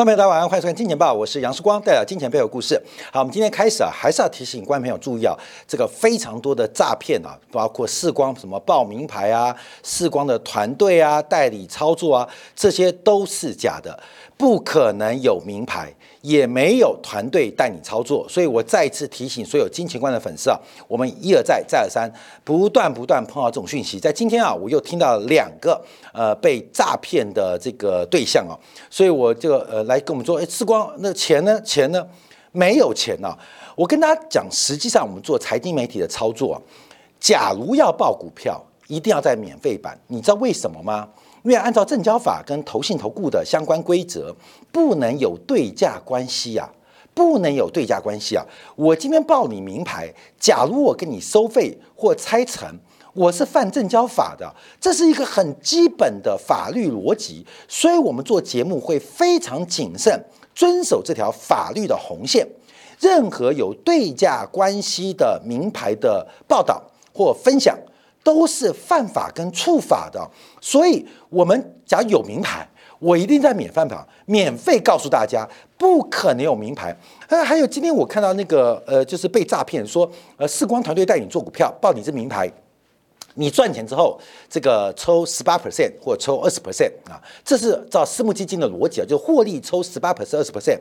观众朋友，大家晚上欢迎收看《金钱报》，我是杨世光，带来金钱背后故事。好，我们今天开始啊，还是要提醒观众朋友注意啊，这个非常多的诈骗啊，包括视光什么报名牌啊、视光的团队啊、代理操作啊，这些都是假的，不可能有名牌。也没有团队带你操作，所以我再次提醒所有金钱观的粉丝啊，我们一而再，再而三，不断不断碰到这种讯息。在今天啊，我又听到两个呃被诈骗的这个对象啊，所以我就呃来跟我们说，哎，志光，那钱呢？钱呢？没有钱呐！我跟大家讲，实际上我们做财经媒体的操作啊，假如要报股票，一定要在免费版，你知道为什么吗？因为按照证交法跟投信投顾的相关规则，不能有对价关系呀，不能有对价关系啊！我今天报你名牌，假如我跟你收费或拆成，我是犯证交法的，这是一个很基本的法律逻辑，所以我们做节目会非常谨慎，遵守这条法律的红线。任何有对价关系的名牌的报道或分享。都是犯法跟触法的，所以我们假如有名牌，我一定在免费榜免费告诉大家，不可能有名牌。呃，还有今天我看到那个呃，就是被诈骗说，呃，视光团队带你做股票，报你这名牌，你赚钱之后，这个抽十八 percent 或抽二十 percent 啊，这是照私募基金的逻辑啊，就获利抽十八 percent 二十 percent。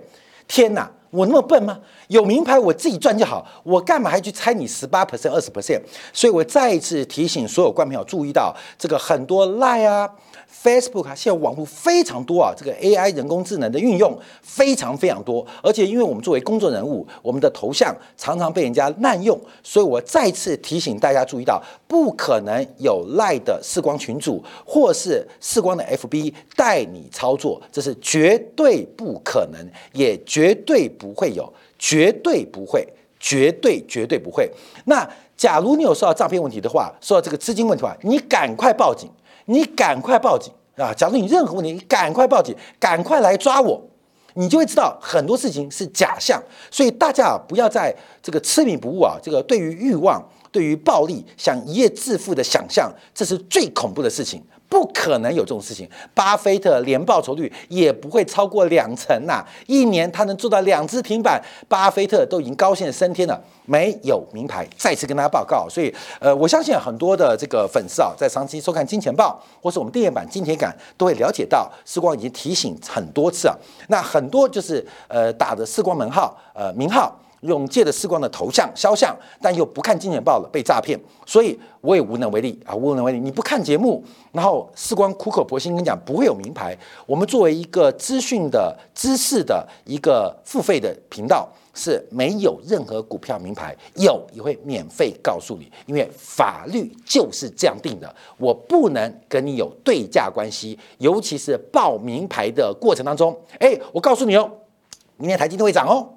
天哪，我那么笨吗？有名牌我自己赚就好，我干嘛还去猜你十八 percent、二十 percent？所以我再一次提醒所有观众朋友注意到，这个很多赖啊。Facebook 啊，现在网络非常多啊，这个 AI 人工智能的运用非常非常多，而且因为我们作为公众人物，我们的头像常常被人家滥用，所以我再次提醒大家注意到，不可能有赖的视光群主或是视光的 FB 带你操作，这是绝对不可能，也绝对不会有，绝对不会，绝对绝对不会。那假如你有受到诈骗问题的话，受到这个资金问题的话，你赶快报警。你赶快报警啊！假如你任何问题，你赶快报警，赶快来抓我，你就会知道很多事情是假象。所以大家啊，不要在这个痴迷不悟啊，这个对于欲望、对于暴力想一夜致富的想象，这是最恐怖的事情。不可能有这种事情，巴菲特连报酬率也不会超过两成呐，一年他能做到两只停板，巴菲特都已经高兴升天了。没有名牌，再次跟大家报告，所以呃，我相信很多的这个粉丝啊，在长期收看金钱报或是我们电影版金钱杆，都会了解到，时光已经提醒很多次啊，那很多就是呃打着时光门号呃名号。用借着视光的头像肖像，但又不看金钱报了，被诈骗，所以我也无能为力啊，无能为力。你不看节目，然后视光苦口婆心跟你讲不会有名牌。我们作为一个资讯的知识的一个付费的频道，是没有任何股票名牌，有也会免费告诉你，因为法律就是这样定的。我不能跟你有对价关系，尤其是报名牌的过程当中，哎，我告诉你哦，明天台积都会涨哦。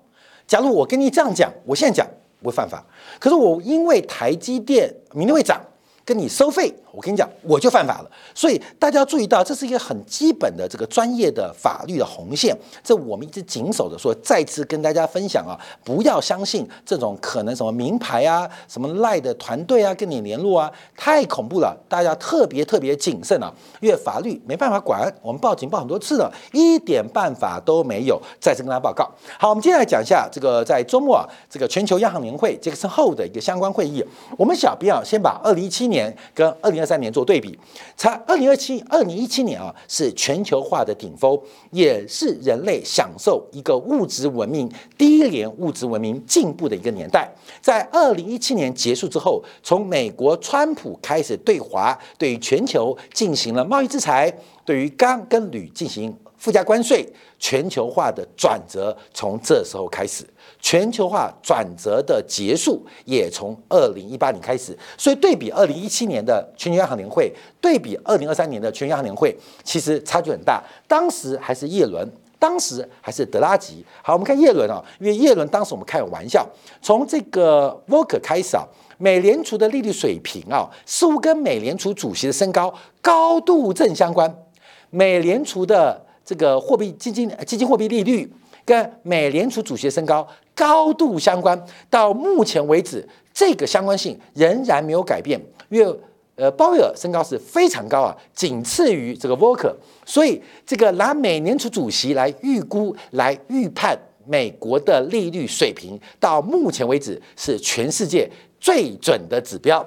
假如我跟你这样讲，我现在讲不会犯法，可是我因为台积电明天会涨，跟你收费。我跟你讲，我就犯法了，所以大家要注意到，这是一个很基本的这个专业的法律的红线，这我们一直谨守的。说再次跟大家分享啊，不要相信这种可能什么名牌啊、什么赖的团队啊跟你联络啊，太恐怖了，大家特别特别谨慎啊，因为法律没办法管，我们报警报很多次了，一点办法都没有。再次跟大家报告，好，我们接下来讲一下这个在周末啊，这个全球央行年会杰克森后的一个相关会议，我们小编啊先把二零一七年跟二零。二三年做对比，才二零二七、二零一七年啊，是全球化的顶峰，也是人类享受一个物质文明低廉物质文明进步的一个年代。在二零一七年结束之后，从美国川普开始对华、对全球进行了贸易制裁，对于钢跟铝进行附加关税，全球化的转折从这时候开始。全球化转折的结束也从二零一八年开始，所以对比二零一七年的全球央行年会，对比二零二三年的全球央行年会，其实差距很大。当时还是叶伦，当时还是德拉吉。好，我们看叶伦啊，因为叶伦当时我们开玩笑，从这个 v o k e r 开始啊，美联储的利率水平啊，似乎跟美联储主席的身高高度正相关。美联储的这个货币基金基金货币利率。跟美联储主席的身高高度相关，到目前为止，这个相关性仍然没有改变。因为呃，鲍威尔身高是非常高啊，仅次于这个沃克，所以这个拿美联储主席来预估、来预判美国的利率水平，到目前为止是全世界最准的指标。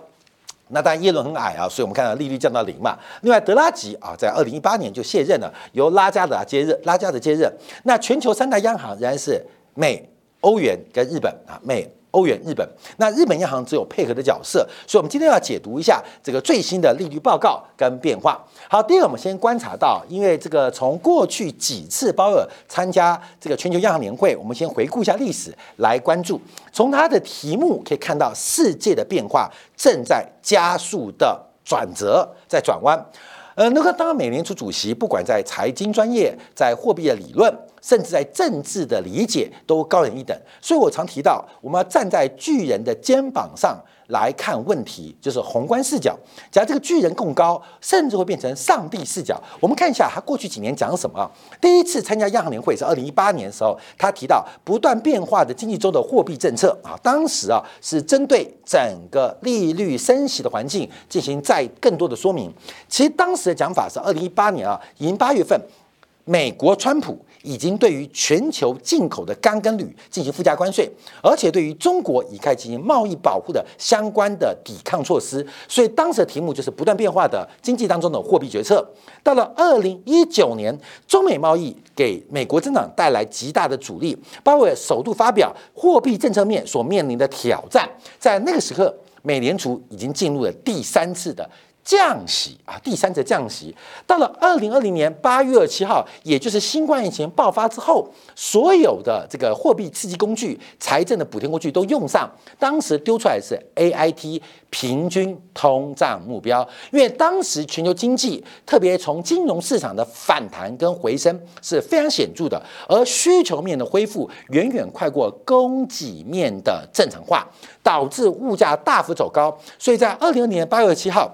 那当然耶伦很矮啊，所以我们看到利率降到零嘛。另外德拉吉啊，在二零一八年就卸任了，由拉加德接任，拉加德接任。那全球三大央行仍然是美、欧元跟日本啊，美。欧元、日本，那日本央行只有配合的角色，所以我们今天要解读一下这个最新的利率报告跟变化。好，第一个我们先观察到，因为这个从过去几次鲍尔参加这个全球央行年会，我们先回顾一下历史来关注。从他的题目可以看到，世界的变化正在加速的转折，在转弯。呃，那个当美联储主席不管在财经专业，在货币的理论，甚至在政治的理解，都高人一等。所以我常提到，我们要站在巨人的肩膀上。来看问题，就是宏观视角。假如这个巨人更高，甚至会变成上帝视角。我们看一下他过去几年讲什么。第一次参加央行年会是二零一八年的时候，他提到不断变化的经济中的货币政策啊，当时啊是针对整个利率升息的环境进行再更多的说明。其实当时的讲法是二零一八年啊，已经八月份，美国川普。已经对于全球进口的钢跟铝进行附加关税，而且对于中国已开始进行贸易保护的相关的抵抗措施。所以当时的题目就是不断变化的经济当中的货币决策。到了二零一九年，中美贸易给美国增长带来极大的阻力，鲍威尔首度发表货币政策面所面临的挑战。在那个时刻，美联储已经进入了第三次的。降息啊，第三次降息到了二零二零年八月二七号，也就是新冠疫情爆发之后，所有的这个货币刺激工具、财政的补贴工具都用上。当时丢出来是 A I T 平均通胀目标，因为当时全球经济，特别从金融市场的反弹跟回升是非常显著的，而需求面的恢复远远快过供给面的正常化，导致物价大幅走高。所以在二零二零年八月二七号。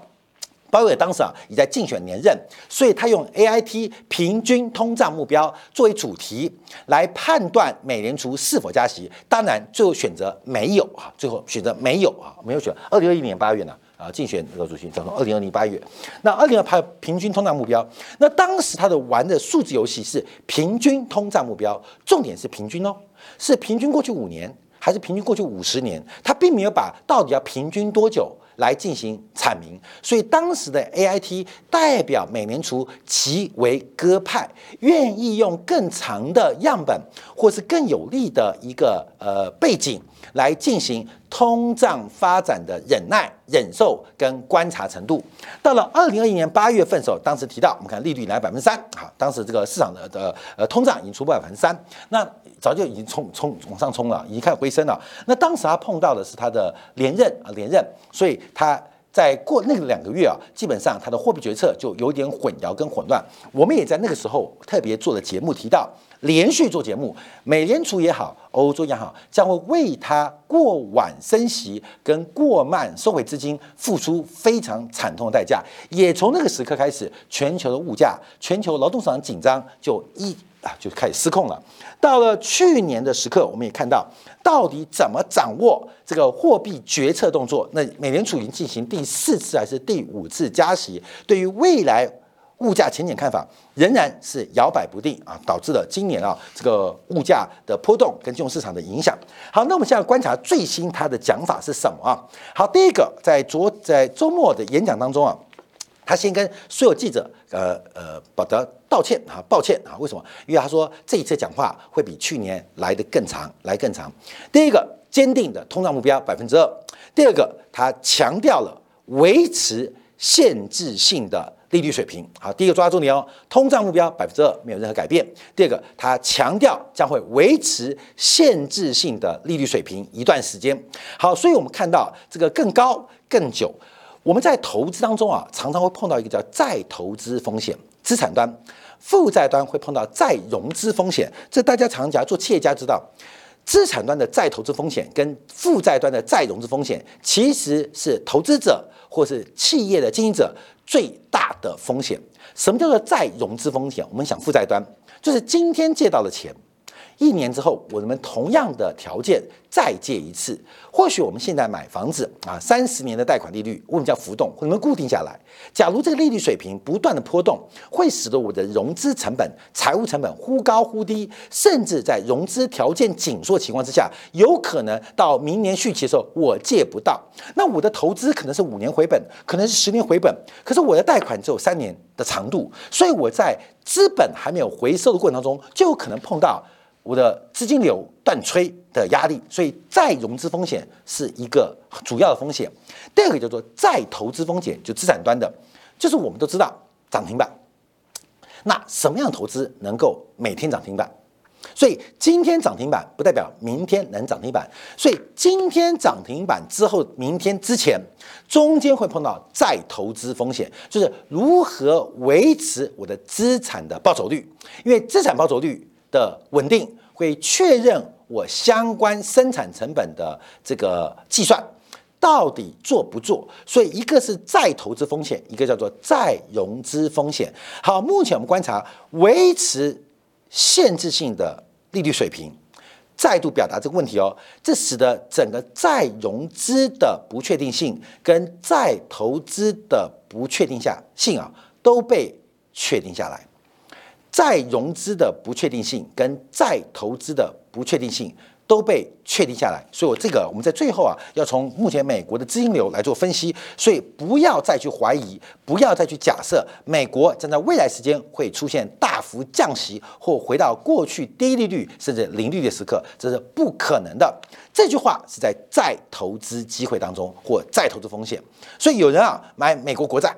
鲍威尔当时啊已在竞选连任，所以他用 A I T 平均通胀目标作为主题来判断美联储是否加息。当然，最后选择没有啊，最后选择没有啊，没有选。二零二一年八月呢啊，竞选这个主席叫做二零二零八月。那二零二排平均通胀目标，那当时他的玩的数字游戏是平均通胀目标，重点是平均哦，是平均过去五年还是平均过去五十年？他并没有把到底要平均多久。来进行阐明，所以当时的 A I T 代表美联储其为鸽派，愿意用更长的样本或是更有利的一个呃背景来进行通胀发展的忍耐、忍受跟观察程度。到了二零二一年八月份的时候，当时提到，我们看利率来百分之三，好，当时这个市场的的呃通胀已经突破百分之三，那早就已经冲冲往上冲了，已经开始回升了。那当时他碰到的是他的连任啊连任，所以他在过那个两个月啊，基本上他的货币决策就有点混淆跟混乱。我们也在那个时候特别做了节目，提到连续做节目，美联储也好，欧洲也好，将会为它过晚升息跟过慢收回资金付出非常惨痛的代价。也从那个时刻开始，全球的物价、全球劳动市场紧张就一。啊，就开始失控了。到了去年的时刻，我们也看到，到底怎么掌握这个货币决策动作？那美联储已经进行第四次还是第五次加息？对于未来物价前景看法，仍然是摇摆不定啊，导致了今年啊这个物价的波动跟金融市场的影响。好，那我们现在观察最新他的讲法是什么啊？好，第一个在昨在周末的演讲当中啊。他先跟所有记者，呃呃，表达道歉啊，抱歉啊，为什么？因为他说这一次讲话会比去年来的更长，来更长。第一个，坚定的通胀目标百分之二；第二个，他强调了维持限制性的利率水平。好，第一个抓住你哦，通胀目标百分之二没有任何改变。第二个，它强调将会维持限制性的利率水平一段时间。好，所以我们看到这个更高更久。我们在投资当中啊，常常会碰到一个叫再投资风险，资产端、负债端会碰到再融资风险。这大家常讲，做企业家知道，资产端的再投资风险跟负债端的再融资风险，其实是投资者或是企业的经营者最大的风险。什么叫做再融资风险？我们想负债端，就是今天借到的钱，一年之后，我们同样的条件再借一次，或许我们现在买房子啊，三十年的贷款利率我们叫浮动，我们固定下来。假如这个利率水平不断的波动，会使得我的融资成本、财务成本忽高忽低，甚至在融资条件紧缩情况之下，有可能到明年续期的时候我借不到。那我的投资可能是五年回本，可能是十年回本，可是我的贷款只有三年的长度，所以我在资本还没有回收的过程当中，就有可能碰到我的资金流断炊的压力。所以再融资风险是一个主要的风险。第二个叫做再投资风险，就资产端的，就是我们都知道涨停板。那什么样的投资能够每天涨停板？所以今天涨停板不代表明天能涨停板，所以今天涨停板之后，明天之前中间会碰到再投资风险，就是如何维持我的资产的报酬率，因为资产报酬率的稳定会确认我相关生产成本的这个计算到底做不做，所以一个是再投资风险，一个叫做再融资风险。好，目前我们观察维持。限制性的利率水平，再度表达这个问题哦，这使得整个再融资的不确定性跟再投资的不确定性啊都被确定下来，再融资的不确定性跟再投资的不确定性。都被确定下来，所以我这个我们在最后啊，要从目前美国的资金流来做分析，所以不要再去怀疑，不要再去假设美国将在未来时间会出现大幅降息或回到过去低利率甚至零利率的时刻，这是不可能的。这句话是在再投资机会当中或再投资风险，所以有人啊买美国国债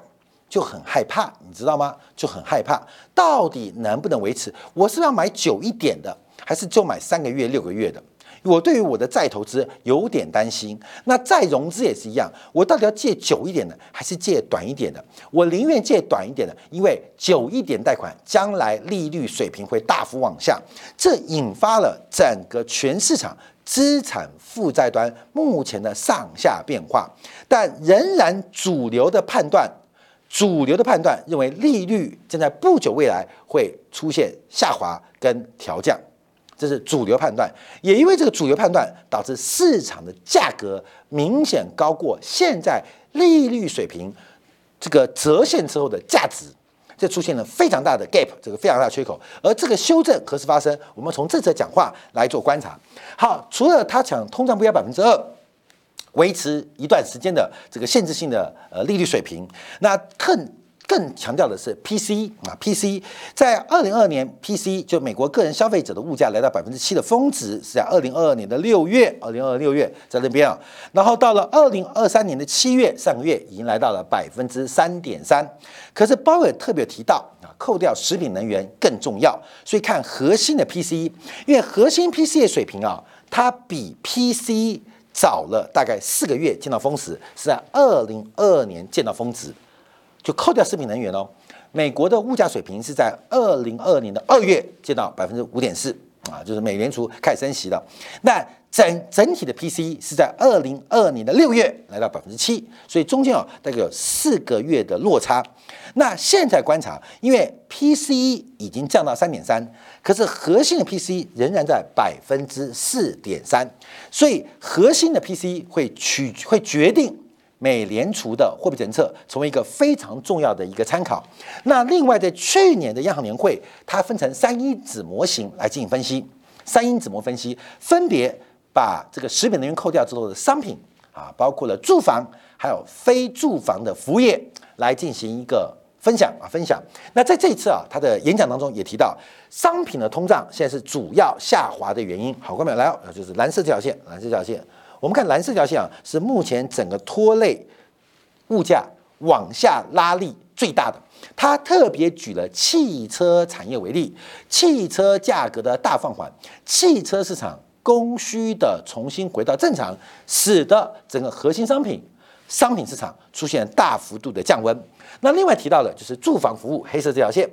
就很害怕，你知道吗？就很害怕，到底能不能维持？我是要买久一点的，还是就买三个月、六个月的？我对于我的再投资有点担心，那再融资也是一样，我到底要借久一点的，还是借短一点的？我宁愿借短一点的，因为久一点贷款将来利率水平会大幅往下，这引发了整个全市场资产负债端目前的上下变化，但仍然主流的判断，主流的判断认为利率将在不久未来会出现下滑跟调降。这是主流判断，也因为这个主流判断导致市场的价格明显高过现在利率水平这个折现之后的价值，这出现了非常大的 gap，这个非常大的缺口。而这个修正何时发生？我们从这则讲话来做观察。好，除了他讲通胀不要百分之二，维持一段时间的这个限制性的呃利率水平，那更。更强调的是 PC 啊，PC 在二零二二年，PC 就美国个人消费者的物价来到百分之七的峰值，是在二零二二年的六月，二零二二六月在那边啊，然后到了二零二三年的七月，上个月已经来到了百分之三点三。可是鲍威尔特别提到啊，扣掉食品能源更重要，所以看核心的 PC，因为核心 PC 的水平啊，它比 PC 早了大概四个月见到峰值，是在二零二二年见到峰值。就扣掉食品能源哦，美国的物价水平是在二零二二年的二月见到百分之五点四啊，就是美联储开始升息了。那整整体的 PCE 是在二零二二年的六月来到百分之七，所以中间啊大概有四个月的落差。那现在观察，因为 PCE 已经降到三点三，可是核心的 PCE 仍然在百分之四点三，所以核心的 PCE 会取会决定。美联储的货币政策成为一个非常重要的一个参考。那另外，在去年的央行年会，它分成三因子模型来进行分析。三因子模分析分别把这个食品能源扣掉之后的商品啊，包括了住房还有非住房的服务业来进行一个分享啊分享。那在这一次啊，他的演讲当中也提到，商品的通胀现在是主要下滑的原因。好，各位来哦，就是蓝色这条线，蓝色这条线。我们看蓝色这条线啊，是目前整个拖累物价往下拉力最大的。它特别举了汽车产业为例，汽车价格的大放缓，汽车市场供需的重新回到正常，使得整个核心商品商品市场出现大幅度的降温。那另外提到的就是住房服务，黑色这条线，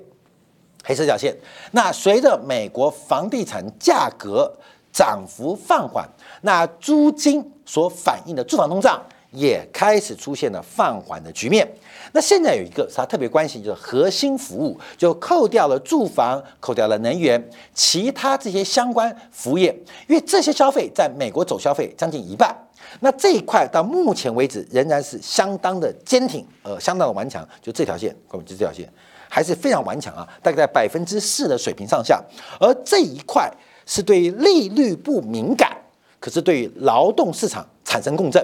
黑色这条线。那随着美国房地产价格涨幅放缓。那租金所反映的住房通胀也开始出现了放缓的局面。那现在有一个他特别关心，就是核心服务，就扣掉了住房，扣掉了能源，其他这些相关服务业，因为这些消费在美国总消费将近一半。那这一块到目前为止仍然是相当的坚挺，呃，相当的顽强。就这条线，各位，就这条线还是非常顽强啊，大概在百分之四的水平上下。而这一块是对利率不敏感，可是对劳动市场产生共振。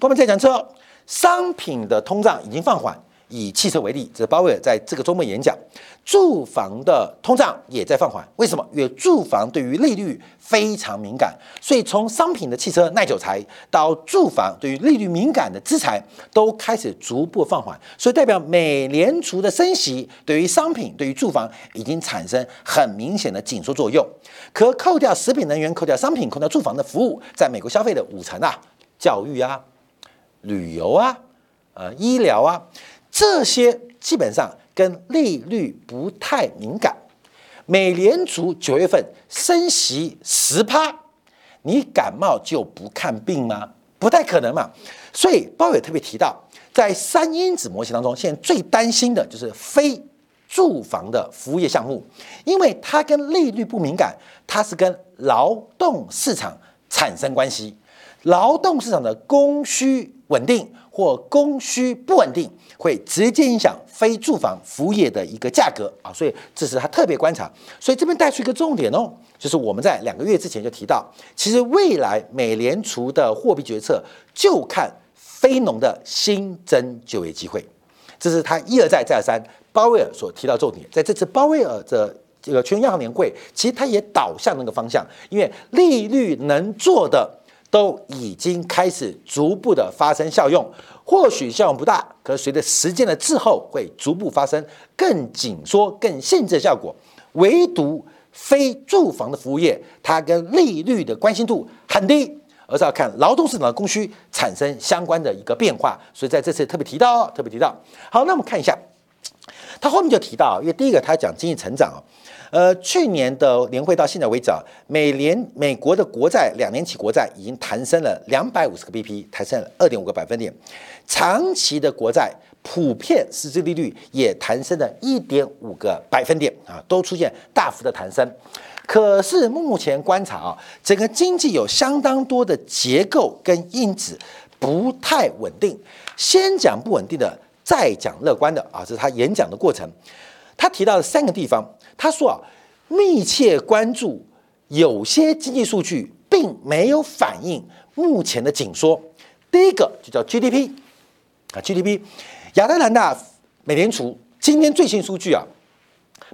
我们再讲车。商品的通胀已经放缓，以汽车为例，这鲍威尔在这个周末演讲。住房的通胀也在放缓，为什么？因为住房对于利率非常敏感，所以从商品的汽车耐久材到住房对于利率敏感的资产都开始逐步放缓，所以代表美联储的升息对于商品、对于住房已经产生很明显的紧缩作用。可扣掉食品、能源、扣掉商品、扣掉住房的服务，在美国消费的五成啊，教育啊。旅游啊，呃，医疗啊，这些基本上跟利率不太敏感。美联储九月份升息十趴，你感冒就不看病吗？不太可能嘛。所以鲍伟特别提到，在三因子模型当中，现在最担心的就是非住房的服务业项目，因为它跟利率不敏感，它是跟劳动市场产生关系。劳动市场的供需稳定或供需不稳定，会直接影响非住房服务业的一个价格啊，所以这是他特别观察。所以这边带出一个重点哦，就是我们在两个月之前就提到，其实未来美联储的货币决策就看非农的新增就业机会，这是他一而再再而三鲍威尔所提到重点。在这次鲍威尔的这个全央行年会，其实他也导向那个方向，因为利率能做的。都已经开始逐步的发生效用，或许效用不大，可随着时间的滞后，会逐步发生更紧缩、更限制的效果。唯独非住房的服务业，它跟利率的关心度很低，而是要看劳动市场的供需产生相关的一个变化。所以在这次特别提到，特别提到。好，那我们看一下，他后面就提到，因为第一个他讲经济成长啊。呃，去年的年会到现在为止啊，美联美国的国债两年期国债已经弹升了两百五十个 BP，弹升了二点五个百分点。长期的国债普遍实质利率也弹升了一点五个百分点啊，都出现大幅的弹升。可是目前观察啊，整个经济有相当多的结构跟因子不太稳定。先讲不稳定的，再讲乐观的啊，这是他演讲的过程。他提到了三个地方。他说啊，密切关注有些经济数据并没有反映目前的紧缩。第一个就叫 GDP 啊，GDP，亚特兰大美联储今天最新数据啊，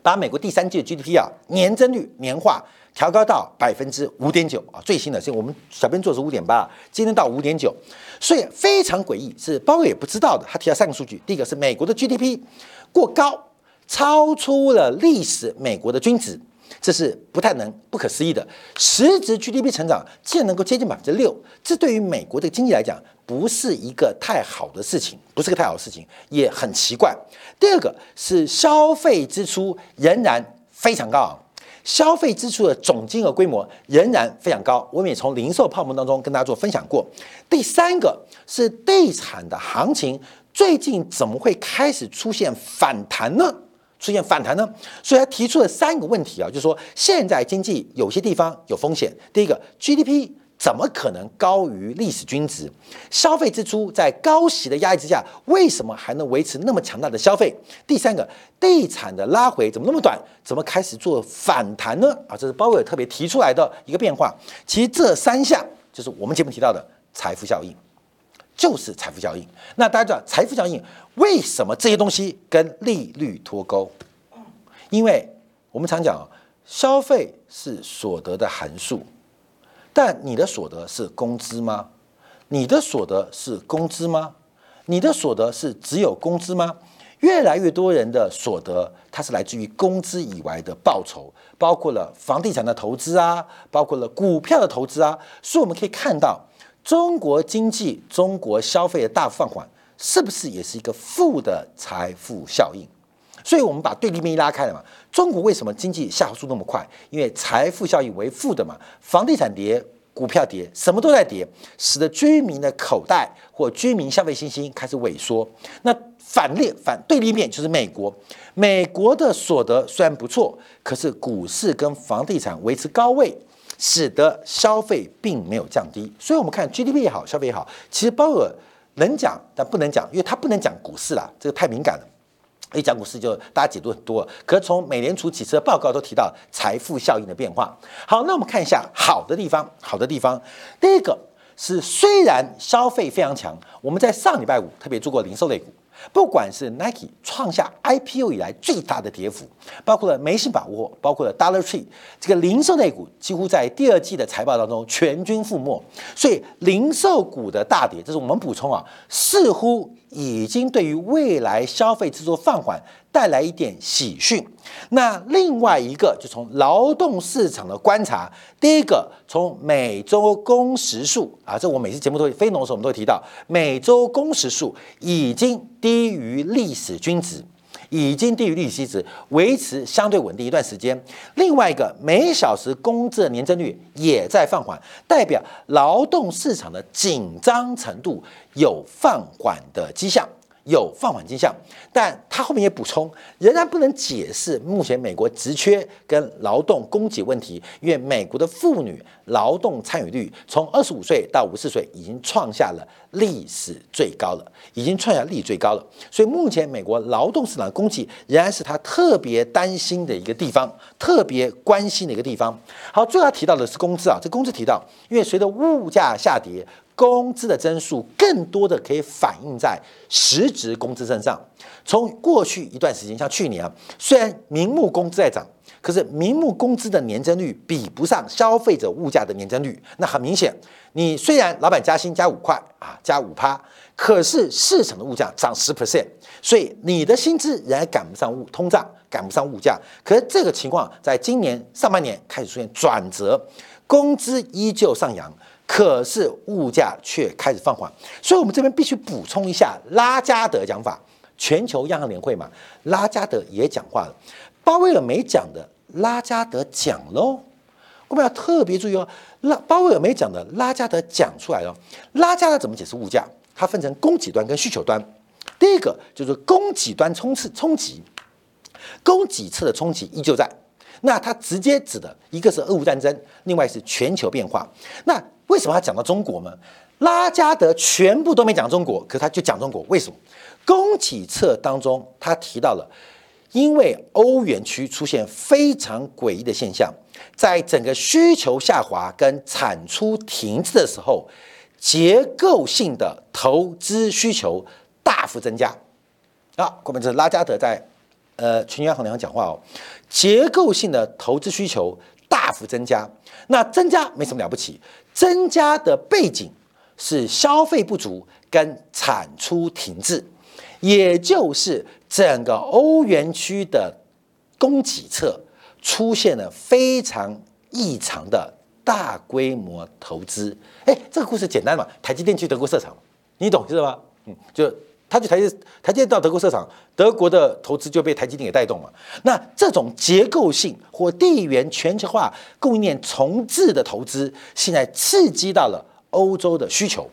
把美国第三季的 GDP 啊年增率年化调高到百分之五点九啊，最新的是我们小编做是五点八，今天到五点九，所以非常诡异，是包伟也不知道的。他提到三个数据，第一个是美国的 GDP 过高。超出了历史美国的均值，这是不太能不可思议的。实质 GDP 成长竟然能够接近百分之六，这对于美国的经济来讲不是一个太好的事情，不是个太好的事情，也很奇怪。第二个是消费支出仍然非常高昂，消费支出的总金额规模仍然非常高。我们也从零售泡沫当中跟大家做分享过。第三个是地产的行情最近怎么会开始出现反弹呢？出现反弹呢，所以他提出了三个问题啊，就是说现在经济有些地方有风险。第一个，GDP 怎么可能高于历史均值？消费支出在高息的压力之下，为什么还能维持那么强大的消费？第三个，地产的拉回怎么那么短？怎么开始做反弹呢？啊，这是鲍威尔特别提出来的一个变化。其实这三项就是我们节目提到的财富效应。就是财富效应。那大家知道财富效应为什么这些东西跟利率脱钩？因为我们常讲，消费是所得的函数，但你的所得是工资吗？你的所得是工资吗？你的所得是只有工资吗？越来越多人的所得，它是来自于工资以外的报酬，包括了房地产的投资啊，包括了股票的投资啊，所以我们可以看到。中国经济、中国消费的大放缓，是不是也是一个负的财富效应？所以，我们把对立面一拉开了嘛。中国为什么经济下滑速度那么快？因为财富效应为负的嘛。房地产跌，股票跌，什么都在跌，使得居民的口袋或居民消费信心开始萎缩。那反列反对立面就是美国，美国的所得虽然不错，可是股市跟房地产维持高位，使得消费并没有降低。所以我们看 GDP 也好，消费也好，其实鲍尔能讲，但不能讲，因为他不能讲股市啦，这个太敏感了。一讲股市就大家解读很多，可是从美联储几次的报告都提到财富效应的变化。好，那我们看一下好的地方，好的地方，第一个是虽然消费非常强，我们在上礼拜五特别做过零售类股。不管是 Nike 创下 IPO 以来最大的跌幅，包括了梅西把握，包括了 Dollar Tree 这个零售类股，几乎在第二季的财报当中全军覆没。所以零售股的大跌，这是我们补充啊，似乎已经对于未来消费制作放缓。带来一点喜讯。那另外一个，就从劳动市场的观察，第一个从每周工时数啊，这我每次节目都非农的时候，我们都会提到，每周工时数已经低于历史均值，已经低于利息值，维持相对稳定一段时间。另外一个，每小时工资的年增率也在放缓，代表劳动市场的紧张程度有放缓的迹象。有放缓迹象，但他后面也补充，仍然不能解释目前美国职缺跟劳动供给问题，因为美国的妇女劳动参与率从二十五岁到五十岁已经创下了历史最高了，已经创下历史最高了。所以目前美国劳动市场的供给仍然是他特别担心的一个地方，特别关心的一个地方。好，最后提到的是工资啊，这工资提到，因为随着物价下跌。工资的增速更多的可以反映在实质工资身上。从过去一段时间，像去年啊，虽然名目工资在涨，可是名目工资的年增率比不上消费者物价的年增率。那很明显，你虽然老板加薪加五块啊，加五趴，可是市场的物价涨十 percent，所以你的薪资仍然赶不上物通胀，赶不上物价。可是这个情况在今年上半年开始出现转折，工资依旧上扬。可是物价却开始放缓，所以我们这边必须补充一下拉加德讲法。全球央行年会嘛，拉加德也讲话了，鲍威尔没讲的，拉加德讲喽。我们要特别注意哦，拉鲍威尔没讲的，拉加德讲出来了。拉加德怎么解释物价？它分成供给端跟需求端。第一个就是供给端冲刺冲击，供给侧的冲击依旧在。那它直接指的一个是俄乌战争，另外是全球变化。那为什么他讲到中国呢？拉加德全部都没讲中国，可是他就讲中国。为什么？供给侧当中，他提到了，因为欧元区出现非常诡异的现象，在整个需求下滑跟产出停滞的时候，结构性的投资需求大幅增加。啊，后面这是拉加德在呃全球央行讲话哦，结构性的投资需求大幅增加。那增加没什么了不起。增加的背景是消费不足跟产出停滞，也就是整个欧元区的供给侧出现了非常异常的大规模投资。哎，这个故事简单嘛？台积电去德国设厂，你懂是吧？嗯，就他去台积台积电到德国设厂，德国的投资就被台积电给带动了。那这种结构性或地缘全球化供应链重置的投资，现在刺激到了欧洲的需求，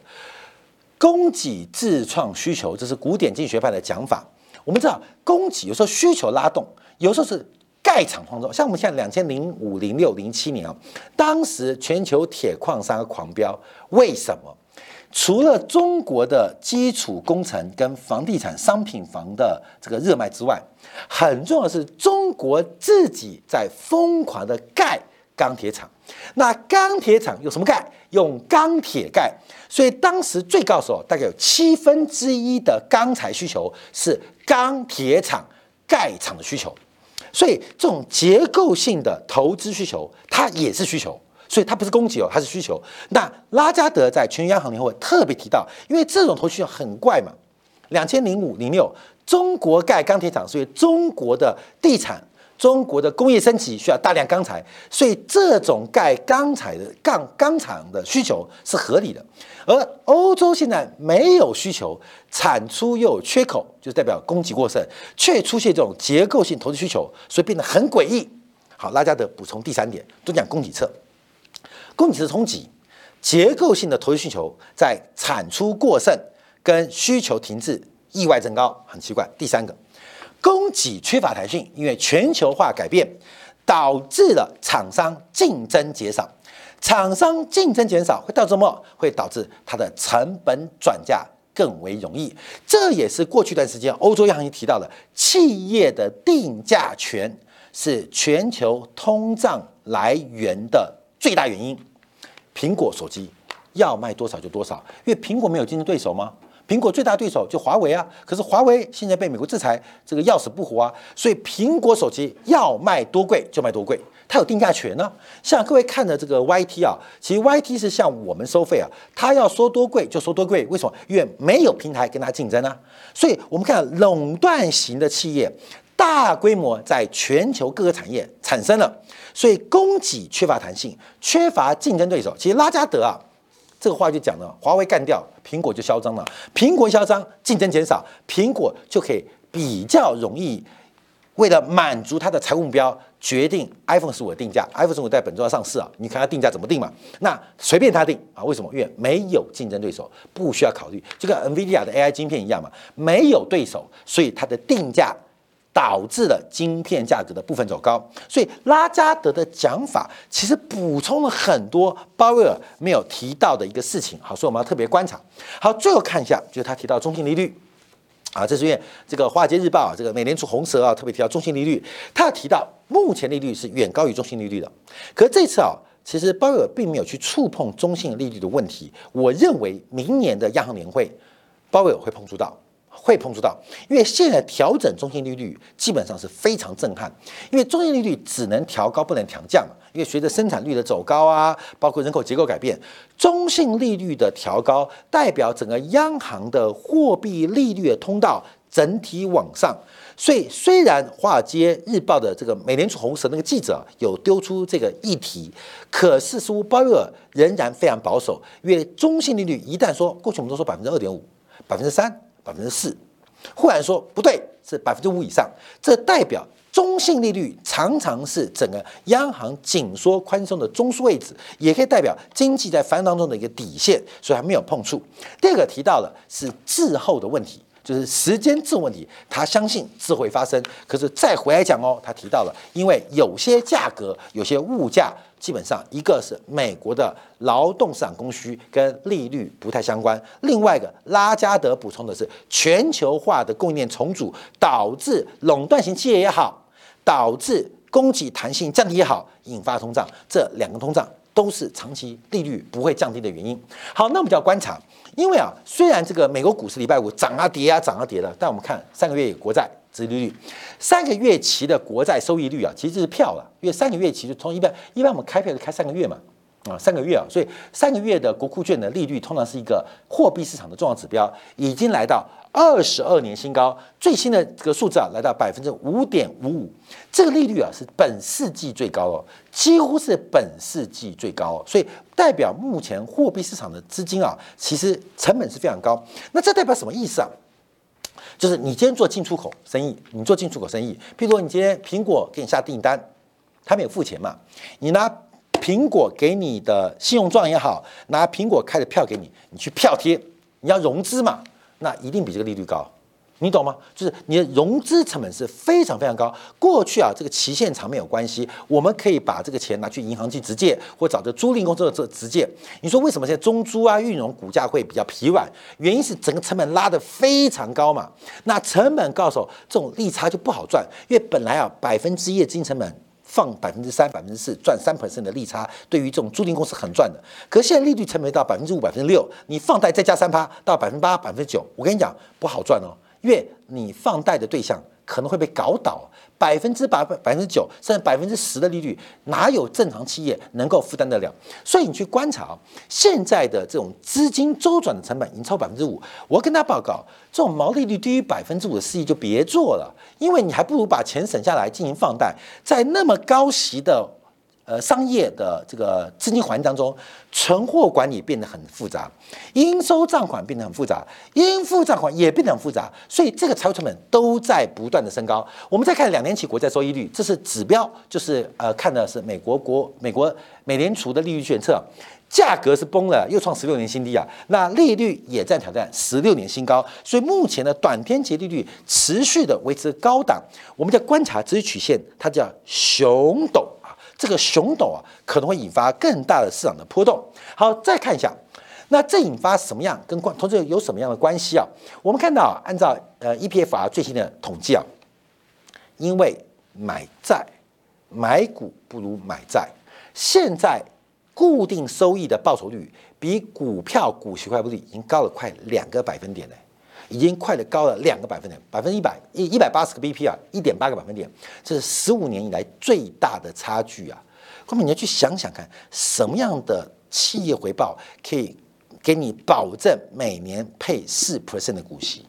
供给自创需求，这是古典经济学派的讲法。我们知道，供给有时候需求拉动，有时候是盖厂创造。像我们现在两千零五、零六、零七年啊，当时全球铁矿砂狂飙，为什么？除了中国的基础工程跟房地产商品房的这个热卖之外，很重要的是中国自己在疯狂的盖钢铁厂。那钢铁厂用什么盖？用钢铁盖。所以当时最高时候大概有七分之一的钢材需求是钢铁厂盖厂的需求。所以这种结构性的投资需求，它也是需求。所以它不是供给哦，它是需求。那拉加德在全球央行年会特别提到，因为这种投需求很怪嘛。两千零五零六，中国盖钢铁厂，所以中国的地产、中国的工业升级需要大量钢材，所以这种盖钢材的钢钢厂的需求是合理的。而欧洲现在没有需求，产出又有缺口，就代表供给过剩，却出现这种结构性投资需求，所以变得很诡异。好，拉加德补充第三点，都讲供给侧。供给侧冲击，结构性的投资需求在产出过剩跟需求停滞意外增高，很奇怪。第三个，供给缺乏弹性，因为全球化改变导致了厂商竞争减少，厂商竞争减少会导致什么？会导致它的成本转嫁更为容易。这也是过去一段时间欧洲央行提到的，企业的定价权是全球通胀来源的最大原因。苹果手机要卖多少就多少，因为苹果没有竞争对手吗？苹果最大对手就华为啊，可是华为现在被美国制裁，这个要死不活啊，所以苹果手机要卖多贵就卖多贵，它有定价权呢。像各位看的这个 YT 啊，其实 YT 是向我们收费啊，它要说多贵就说多贵，为什么？因为没有平台跟它竞争啊。所以我们看垄断型的企业大规模在全球各个产业产生了。所以供给缺乏弹性，缺乏竞争对手。其实拉加德啊，这个话就讲了，华为干掉，苹果就嚣张了。苹果嚣张，竞争减少，苹果就可以比较容易，为了满足它的财务目标，决定 iPhone 十五的定价。iPhone 十五在本周要上市啊，你看它定价怎么定嘛？那随便它定啊？为什么？因为没有竞争对手，不需要考虑，就跟 NVIDIA 的 AI 晶片一样嘛，没有对手，所以它的定价。导致了晶片价格的部分走高，所以拉加德的讲法其实补充了很多鲍威尔没有提到的一个事情。好，所以我们要特别观察。好，最后看一下，就是他提到中性利率啊，这是因为这个华尔街日报啊，这个美联储红蛇啊，特别提到中性利率。他提到目前利率是远高于中性利率的，可是这次啊，其实鲍威尔并没有去触碰中性利率的问题。我认为明年的央行年会，鲍威尔会碰触到。会碰触到，因为现在调整中性利率基本上是非常震撼，因为中性利率只能调高不能调降嘛因为随着生产率的走高啊，包括人口结构改变，中性利率的调高代表整个央行的货币利率的通道整体往上。所以虽然华尔街日报的这个美联储红蛇那个记者有丢出这个议题，可是似乎鲍威尔仍然非常保守，因为中性利率一旦说过去我们都说百分之二点五、百分之三。百分之四，忽然说不对，是百分之五以上，这代表中性利率常常是整个央行紧缩宽松的中枢位置，也可以代表经济在繁荣当中的一个底线，所以还没有碰触。第二个提到的是滞后的问题。就是时间滞问题，他相信自会发生。可是再回来讲哦，他提到了，因为有些价格、有些物价，基本上一个是美国的劳动市场供需跟利率不太相关，另外一个拉加德补充的是全球化的供应链重组导致垄断型企业也好，导致供给弹性降低也好，引发通胀。这两个通胀都是长期利率不会降低的原因。好，那我们就要观察。因为啊，虽然这个美国股市礼拜五涨啊跌啊涨啊跌的，但我们看三个月国债殖利率，三个月期的国债收益率啊，其实是票了，因为三个月期就从一般一般我们开票就开三个月嘛。啊，三个月啊，所以三个月的国库券的利率通常是一个货币市场的重要指标，已经来到二十二年新高，最新的这个数字啊，来到百分之五点五五，这个利率啊是本世纪最高哦，几乎是本世纪最高哦，所以代表目前货币市场的资金啊，其实成本是非常高。那这代表什么意思啊？就是你今天做进出口生意，你做进出口生意，譬如说你今天苹果给你下订单，他没有付钱嘛，你拿。苹果给你的信用状也好，拿苹果开的票给你，你去票贴，你要融资嘛，那一定比这个利率高，你懂吗？就是你的融资成本是非常非常高。过去啊，这个期限长没有关系，我们可以把这个钱拿去银行去直借，或找这租赁公司做直借。你说为什么现在中租啊、运融股价会比较疲软？原因是整个成本拉得非常高嘛。那成本高手，这种利差就不好赚，因为本来啊百分之一的资金成本。放百分之三、百分之四，赚三 percent 的利差，对于这种租赁公司很赚的。可是现在利率成本到百分之五、百分之六，你放贷再加三趴到百分之八、百分之九，我跟你讲不好赚哦，因为你放贷的对象可能会被搞倒。百分之八、百分之九，甚至百分之十的利率，哪有正常企业能够负担得了？所以你去观察啊，现在的这种资金周转的成本已经超百分之五。我跟他报告，这种毛利率低于百分之五的事业就别做了，因为你还不如把钱省下来进行放贷，在那么高息的呃，商业的这个资金环境当中，存货管理变得很复杂，应收账款变得很复杂，应付账款也变得很复杂，所以这个财务成本都在不断的升高。我们再看两年期国债收益率，这是指标，就是呃，看的是美国国美国美联储的利率决策，价格是崩了，又创十六年新低啊，那利率也在挑战十六年新高，所以目前的短天期利率持续的维持高档，我们在观察这些曲线，它叫熊陡。这个熊陡啊，可能会引发更大的市场的波动。好，再看一下，那这引发什么样跟关投资有什么样的关系啊？我们看到，按照呃 EPFR 最新的统计啊，因为买债买股不如买债，现在固定收益的报酬率比股票股息回报率已经高了快两个百分点呢。已经快的高了两个百分点，百分之一百一一百八十个 BP 啊，一点八个百分点，这是十五年以来最大的差距啊！后面你要去想想看，什么样的企业回报可以给你保证每年配四 percent 的股息？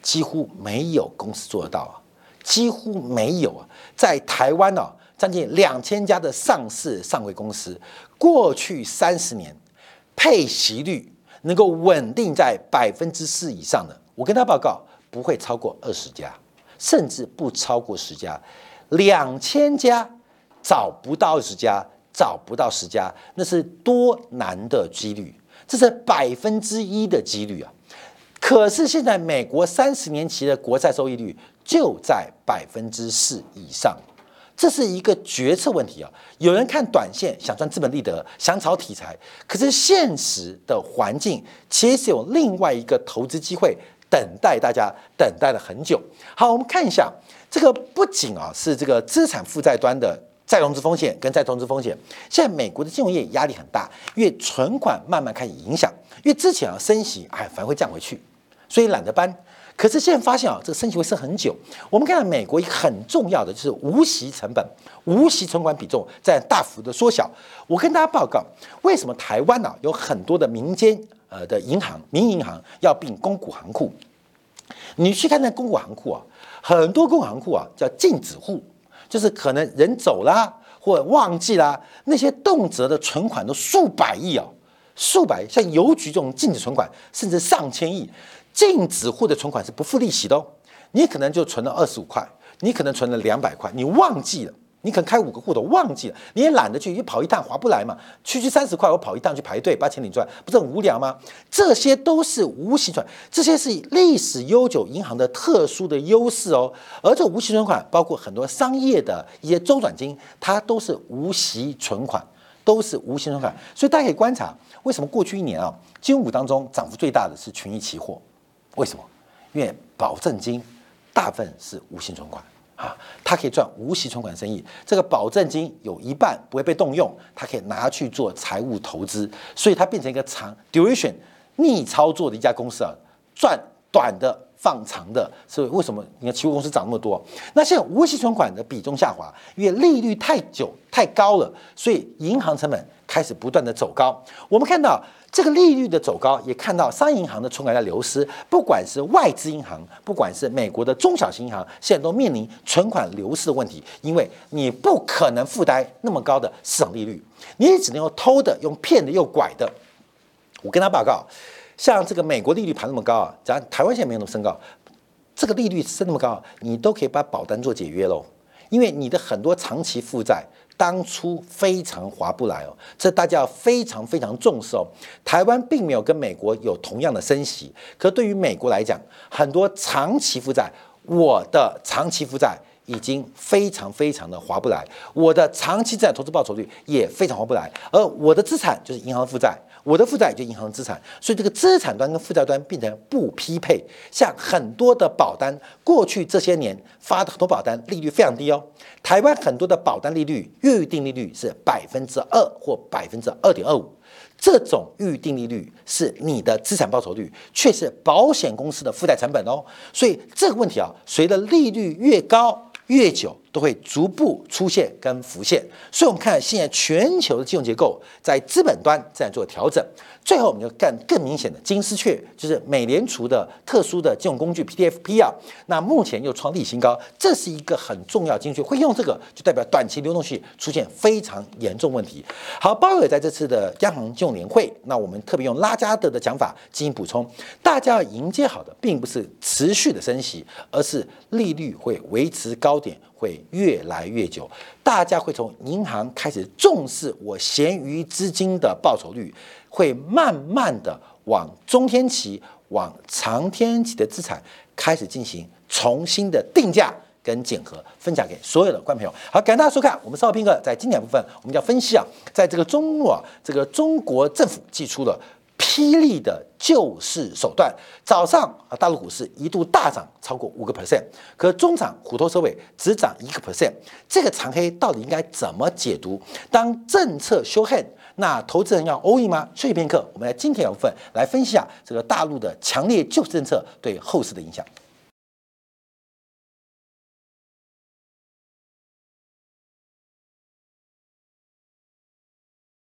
几乎没有公司做得到啊，几乎没有啊！在台湾呢，将近两千家的上市上柜公司，过去三十年配息率。能够稳定在百分之四以上的，我跟他报告不会超过二十家，甚至不超过十家，两千家找不到二十家，找不到十家，那是多难的几率，这是百分之一的几率啊！可是现在美国三十年期的国债收益率就在百分之四以上。这是一个决策问题啊！有人看短线想赚资本利得，想炒题材，可是现实的环境其实有另外一个投资机会等待大家，等待了很久。好，我们看一下这个，不仅啊是这个资产负债端的再融资风险跟再投资风险，现在美国的金融业压力很大，因为存款慢慢开始影响，因为之前啊升息，哎，反而会降回去，所以懒得搬。可是现在发现啊，这个升息会升很久。我们看到美国一个很重要的就是无息成本、无息存款比重在大幅的缩小。我跟大家报告，为什么台湾呢有很多的民间呃的银行、民营银行要并公股行库？你去看那公股行库啊，很多公股行库啊叫禁止户，就是可能人走了或忘记了，那些动辄的存款都数百亿啊，数百像邮局这种禁止存款，甚至上千亿。禁止户的存款是不付利息的哦，你可能就存了二十五块，你可能存了两百块，你忘记了，你可能开五个户都忘记了，你也懒得去，你跑一趟划不来嘛，区区三十块我跑一趟去排队把钱领出来，不是很无聊吗？这些都是无息存，这些是历史悠久银行的特殊的优势哦。而这无息存款包括很多商业的一些周转金，它都是无息存款，都是无息存款。所以大家可以观察，为什么过去一年啊，金融股当中涨幅最大的是群益期货。为什么？因为保证金大部分是无息存款啊，它可以赚无息存款生意。这个保证金有一半不会被动用，它可以拿去做财务投资，所以它变成一个长 duration 逆操作的一家公司啊，赚短的放长的。所以为什么你看期货公司涨那么多？那现在无息存款的比重下滑，因为利率太久太高了，所以银行成本开始不断的走高。我们看到。这个利率的走高，也看到商业银行的存款在流失。不管是外资银行，不管是美国的中小型银行，现在都面临存款流失的问题。因为你不可能负担那么高的市场利率，你也只能用偷的、用骗的、又拐的。我跟他报告，像这个美国利率盘那么高啊，咱台湾现在没有那么升高，这个利率升那么高，你都可以把保单做解约喽。因为你的很多长期负债。当初非常划不来哦，这大家要非常非常重视哦。台湾并没有跟美国有同样的升息，可对于美国来讲，很多长期负债，我的长期负债已经非常非常的划不来，我的长期资产投资报酬率也非常划不来，而我的资产就是银行负债。我的负债就银行资产，所以这个资产端跟负债端变成不匹配。像很多的保单，过去这些年发的很多保单利率非常低哦。台湾很多的保单利率预定利率是百分之二或百分之二点二五，这种预定利率是你的资产报酬率，却是保险公司的负债成本哦。所以这个问题啊，随着利率越高越久。都会逐步出现跟浮现。所以，我们看现在全球的金融结构在资本端在做调整。最后，我们就干更明显的金丝雀，就是美联储的特殊的金融工具 PTFP 啊。那目前又创历史新高，这是一个很重要金丝雀，会用这个就代表短期流动性出现非常严重问题。好，鲍威尔在这次的央行金融年会，那我们特别用拉加德的讲法进行补充，大家要迎接好的，并不是持续的升息，而是利率会维持高点，会越来越久。大家会从银行开始重视我闲余资金的报酬率。会慢慢的往中天期、往长天期的资产开始进行重新的定价跟检核，分享给所有的观众朋友。好，感谢大家收看。我们稍后片刻在经典部分，我们要分析啊，在这个中末啊，这个中国政府寄出了霹雳的救市手段。早上啊，大陆股市一度大涨超过五个 percent，可中场虎头蛇尾只涨一个 percent。这个长黑到底应该怎么解读？当政策修恨？那投资人要 all in 吗？休息片刻，我们来今天部分来分析下这个大陆的强烈救市政策对后市的影响。